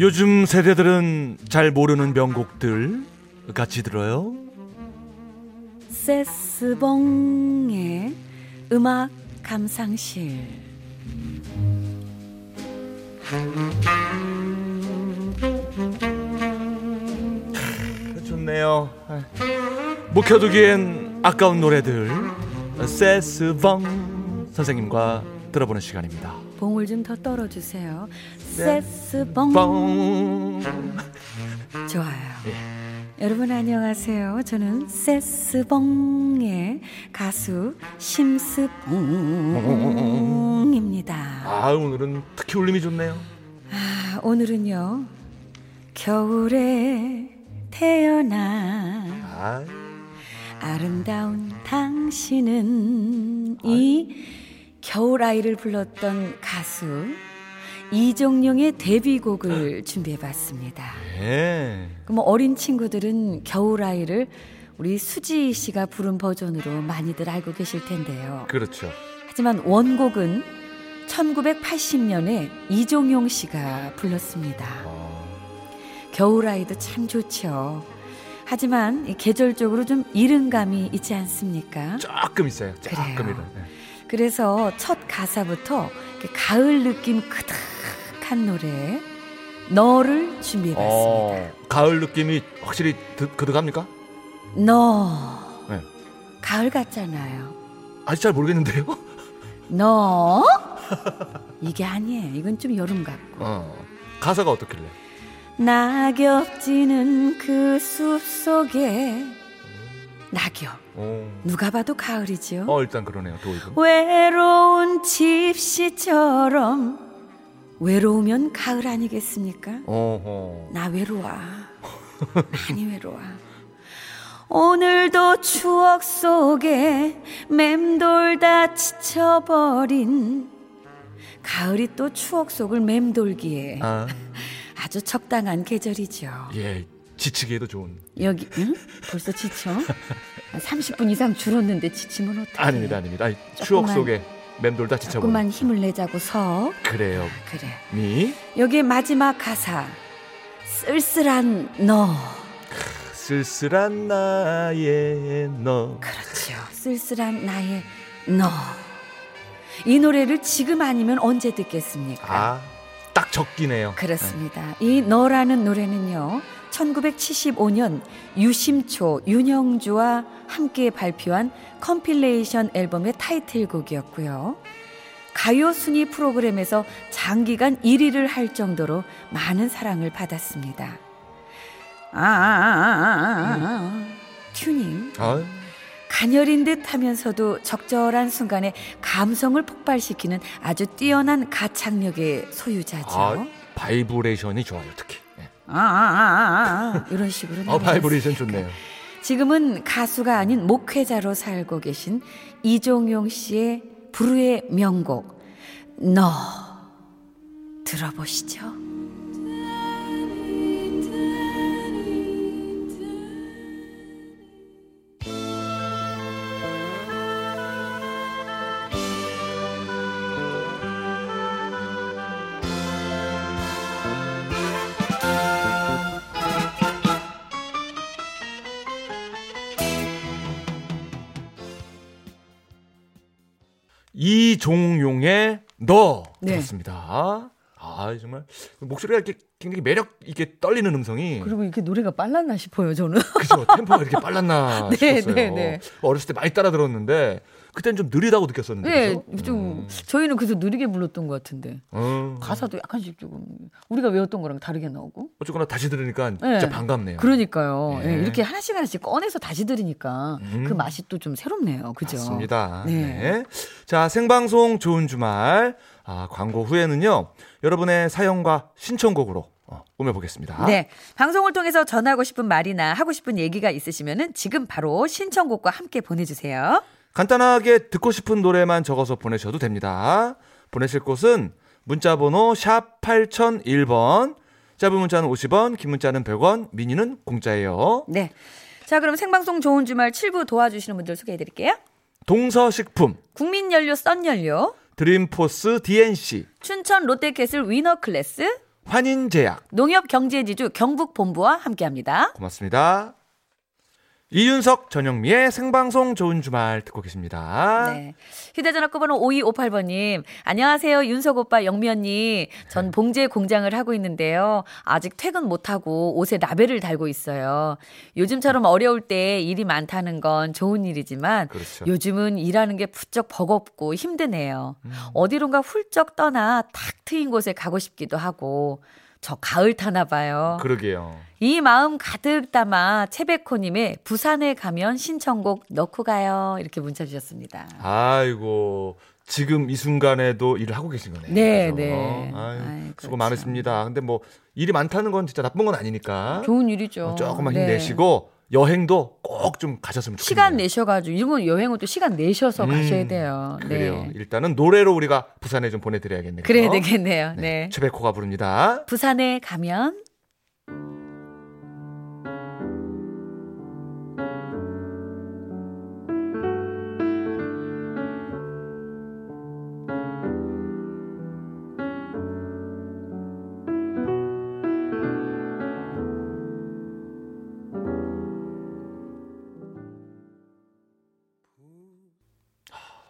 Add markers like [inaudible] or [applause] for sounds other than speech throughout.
요즘 세대들은 잘 모르는 명곡들 같이 들어요. 세스봉의 음악 감상실 좋네요. 묵혀두기엔 아까운 노래들 세스봉 선생님과 들어보는 시간입니다. 봉을 좀 더 떨어주세요. 네. 세스봉. 봉. 좋아요. 여러분 안녕하세요. 저는 세스봉의 가수 심스봉입니다. 아 오늘은 특히 울림이 좋네요. 아, 오늘은요. 겨울에 태어나 아, 아름다운 당신은 이 겨울 아이를 불렀던 가수 이종용의 데뷔곡을 준비해 봤습니다. 네. 그럼 어린 친구들은 겨울 아이를 우리 수지 씨가 부른 버전으로 많이들 알고 계실 텐데요. 그렇죠. 하지만 원곡은 1980년에 이종용 씨가 불렀습니다. 어, 겨울 아이도 참 좋죠. 하지만 이 계절적으로 좀 이른 감이 있지 않습니까? 조금 있어요. 조금 그래요. 이런. 네. 그래서 첫 가사부터 가을 느낌 그득한 노래 너를 준비해봤습니다. 어, 가을 느낌이 확실히 드, 그득합니까? 너 네. 가을 같잖아요. 아직 잘 모르겠는데요. 너 이게 아니에요. 이건 좀 여름 같고 어, 가사가 어떻길래? 낙엽 지는 그 숲 속에 낙엽 어, 누가 봐도 가을이죠. 어 일단 그러네요. 도입은. 외로운 집시처럼 외로우면 가을 아니겠습니까? 어허. 나 외로워. 많이 외로워. 오늘도 추억 속에 맴돌다 지쳐버린 가을이 또 추억 속을 맴돌기에 아, [laughs] 아주 적당한 계절이죠. 예, 지치기에도 좋은. 여기 응? 벌써 지쳐? 30분 이상 줄었는데 지치면 어떡해? 아닙니다, 아닙니다. 아니, 추억 속에 맴돌다 지쳐버린. 조금만 힘을 내자고 서. 그래요. 그래. 미 여기 마지막 가사 쓸쓸한 너. 쓸쓸한 나의 너. 그렇죠. 쓸쓸한 나의 너. 이 노래를 지금 아니면 언제 듣겠습니까? 아, 딱 적기네요. 그렇습니다. 이 너라는 노래는요. 1975년 유심초 윤영주와 함께 발표한 compilation 앨범의 타이틀곡이었고요. 가요 순위 프로그램에서 장기간 1위를 할 정도로 많은 사랑을 받았습니다. 아, 아, 아, 아, 아, 아. 튜닝 아, 가녀린 듯 하면서도 적절한 순간에 감성을 폭발시키는 아주 뛰어난 가창력의 소유자죠. 아, 바이브레이션이 좋아요, 특히. 예. 아, 아, 아, 아, 아. [laughs] 이런 식으로. 어, 바이브레이션? 좋네요. 지금은 가수가 아닌 목회자로 살고 계신 이종용 씨의 불후의 명곡 너 들어보시죠. 이종용의 너 네. 들었습니다. 아 정말 목소리가 이렇게 굉장히 매력 있게 떨리는 음성이 그리고 이렇게 노래가 빨랐나 싶어요, 저는. [laughs] 그죠 템포가 이렇게 빨랐나 [laughs] 네, 싶었어요. 네, 네. 어렸을 때 많이 따라 들었는데 그때는 좀 느리다고 느꼈었는데. 네? 좀 음. 저희는 그래서 느리게 불렀던 것 같은데 어. 가사도 약간씩 조금 우리가 외웠던 거랑 다르게 나오고. 어쨌거나 다시 들으니까 네. 진짜 반갑네요. 그러니까요. 예. 예, 이렇게 하나씩 하나씩 꺼내서 다시 들으니까 음. 그 맛이 또 좀 새롭네요. 그죠? 맞습니다. 네. 네. 자, 생방송 좋은 주말. 아, 광고 후에는요. 여러분의 사연과 신청곡으로 어, 꾸며보겠습니다. 네. 방송을 통해서 전하고 싶은 말이나 하고 싶은 얘기가 있으시면은 지금 바로 신청곡과 함께 보내주세요. 간단하게 듣고 싶은 노래만 적어서 보내셔도 됩니다. 보내실 곳은 문자번호 샵 8001번. 짧은 문자는 50원, 긴 문자는 100원, 미니는 공짜예요. 네. 자, 그럼 생방송 좋은 주말 7부 도와주시는 분들 소개해 드릴게요. 동서식품, 국민연료 썬연료, 드림포스 DNC, 춘천 롯데캐슬 위너클래스, 환인제약. 농협경제지주 경북본부와 함께합니다. 고맙습니다. 이윤석 전영미의 생방송 좋은 주말 듣고 계십니다. 네. 휴대전화 끝번호 5258번님. 안녕하세요. 윤석 오빠, 영미 언니. 전 봉제 공장을 하고 있는데요. 아직 퇴근 못하고 옷에 라벨을 달고 있어요. 요즘처럼 어려울 때 일이 많다는 건 좋은 일이지만 그렇죠. 요즘은 일하는 게 부쩍 버겁고 힘드네요. 음. 어디론가 훌쩍 떠나 탁 트인 곳에 가고 싶기도 하고 저 가을 타나 봐요. 그러게요. 이 마음 가득 담아 채베코님의 부산에 가면 신청곡 넣고 가요. 이렇게 문자 주셨습니다. 아이고 지금 이 순간에도 일을 하고 계신 거네요. 네, 그죠? 네. 아유, 아이, 수고 그렇죠. 많으십니다. 근데 뭐 일이 많다는 건 진짜 나쁜 건 아니니까 좋은 일이죠. 어, 조금만 네. 힘내시고 여행도 꼭 좀 가셨으면 좋겠네요. 시간 내셔가지고 이건 여행은 또 시간 내셔서 음, 가셔야 돼요. 그래요. 네. 일단은 노래로 우리가 부산에 좀 보내드려야겠네요. 그래야 되겠네요. 네. 네. 최백호가 부릅니다. 부산에 가면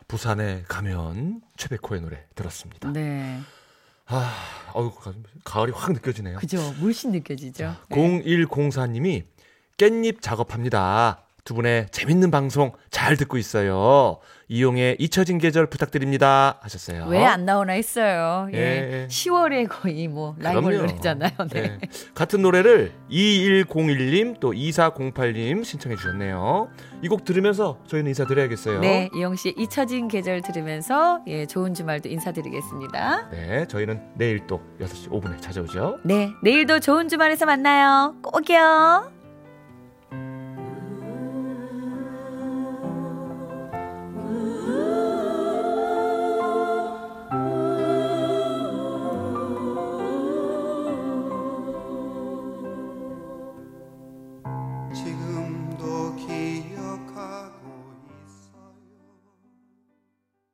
부산에 가면 최백호의 노래 들었습니다. 네. 아, 어우, 가을이 확 느껴지네요. 그죠. 물씬 느껴지죠. 네. 0104님이 깻잎 작업합니다. 두 분의 재밌는 방송 잘 듣고 있어요. 이용의 잊혀진 계절 부탁드립니다. 하셨어요. 왜 안 나오나 했어요. 예. 예. 10월에 거의 뭐 라이벌 그럼요. 노래잖아요. 네. 네. 같은 노래를 2101님 또 2408님 신청해 주셨네요. 이 곡 들으면서 저희는 인사드려야겠어요. 네, 이영 씨 잊혀진 계절 들으면서 예, 좋은 주말도 인사드리겠습니다. 네, 저희는 내일 또 6시 5분에 찾아오죠. 네, 내일도 좋은 주말에서 만나요. 꼭이요.